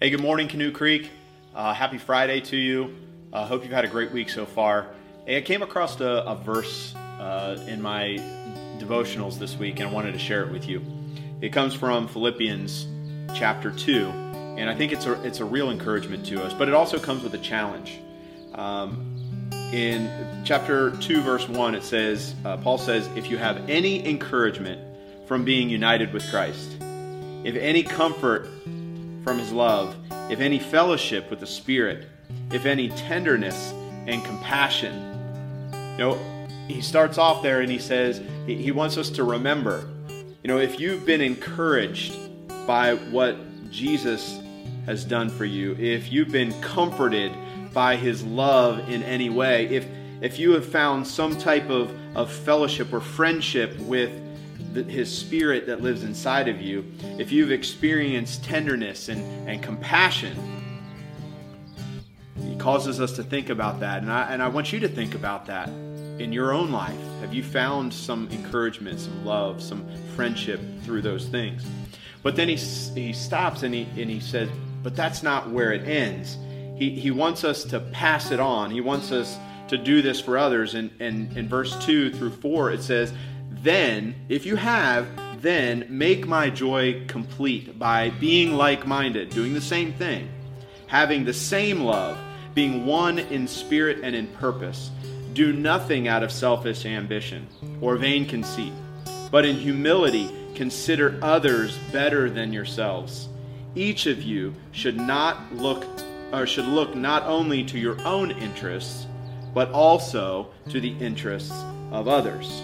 Hey, good morning, Canoe Creek. Uh, happy Friday to you. Uh, hope you've had a great week so far. Hey, I came across a, a verse uh, in my devotionals this week and I wanted to share it with you. It comes from Philippians chapter 2, and I think it's a, it's a real encouragement to us, but it also comes with a challenge. Um, in chapter 2, verse 1, it says, uh, Paul says, If you have any encouragement from being united with Christ, if any comfort from his love, if any fellowship with the Spirit, if any tenderness and compassion. You know, he starts off there and he says he wants us to remember, you know, if you've been encouraged by what Jesus has done for you, if you've been comforted by his love in any way, if if you have found some type of, of fellowship or friendship with his spirit that lives inside of you, if you've experienced tenderness and, and compassion, he causes us to think about that. And I, and I want you to think about that in your own life. Have you found some encouragement, some love, some friendship through those things? But then he, he stops and he, and he says, but that's not where it ends. He, he wants us to pass it on. He wants us to do this for others. And, and in verse 2 through 4, it says, then, if you have, then make my joy complete by being like minded, doing the same thing, having the same love, being one in spirit and in purpose. Do nothing out of selfish ambition or vain conceit, but in humility consider others better than yourselves. Each of you should not look or should look not only to your own interests, but also to the interests of others.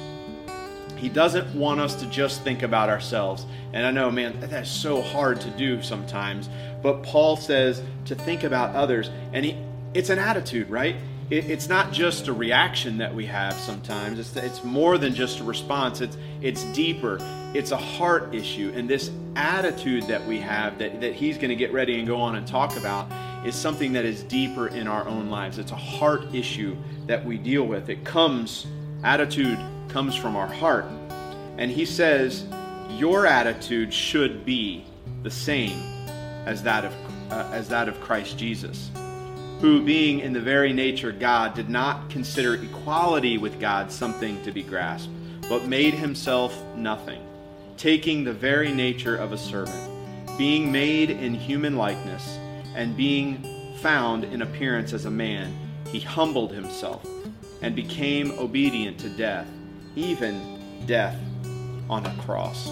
He doesn't want us to just think about ourselves. And I know, man, that's so hard to do sometimes. But Paul says to think about others. And he, it's an attitude, right? It, it's not just a reaction that we have sometimes. It's, it's more than just a response. It's, it's deeper. It's a heart issue. And this attitude that we have that, that he's going to get ready and go on and talk about is something that is deeper in our own lives. It's a heart issue that we deal with. It comes, attitude comes from our heart. And he says, Your attitude should be the same as that of, uh, as that of Christ Jesus, who, being in the very nature God, did not consider equality with God something to be grasped, but made himself nothing, taking the very nature of a servant, being made in human likeness, and being found in appearance as a man, he humbled himself and became obedient to death even death on a cross.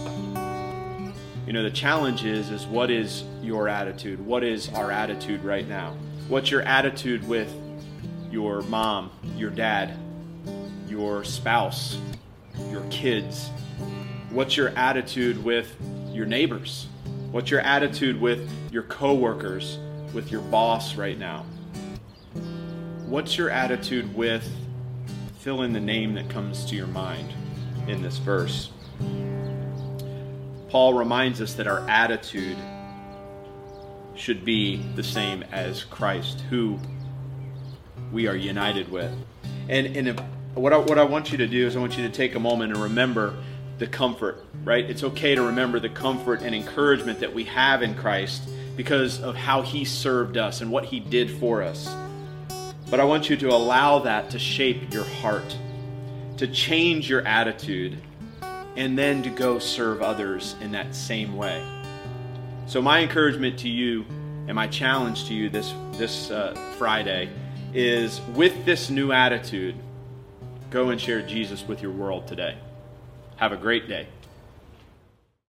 You know, the challenge is is what is your attitude? What is our attitude right now? What's your attitude with your mom, your dad, your spouse, your kids? What's your attitude with your neighbors? What's your attitude with your coworkers, with your boss right now? What's your attitude with fill in the name that comes to your mind in this verse. Paul reminds us that our attitude should be the same as Christ, who we are united with. And, and what, I, what I want you to do is I want you to take a moment and remember the comfort, right? It's okay to remember the comfort and encouragement that we have in Christ because of how he served us and what he did for us. But I want you to allow that to shape your heart, to change your attitude, and then to go serve others in that same way. So, my encouragement to you and my challenge to you this, this uh, Friday is with this new attitude, go and share Jesus with your world today. Have a great day.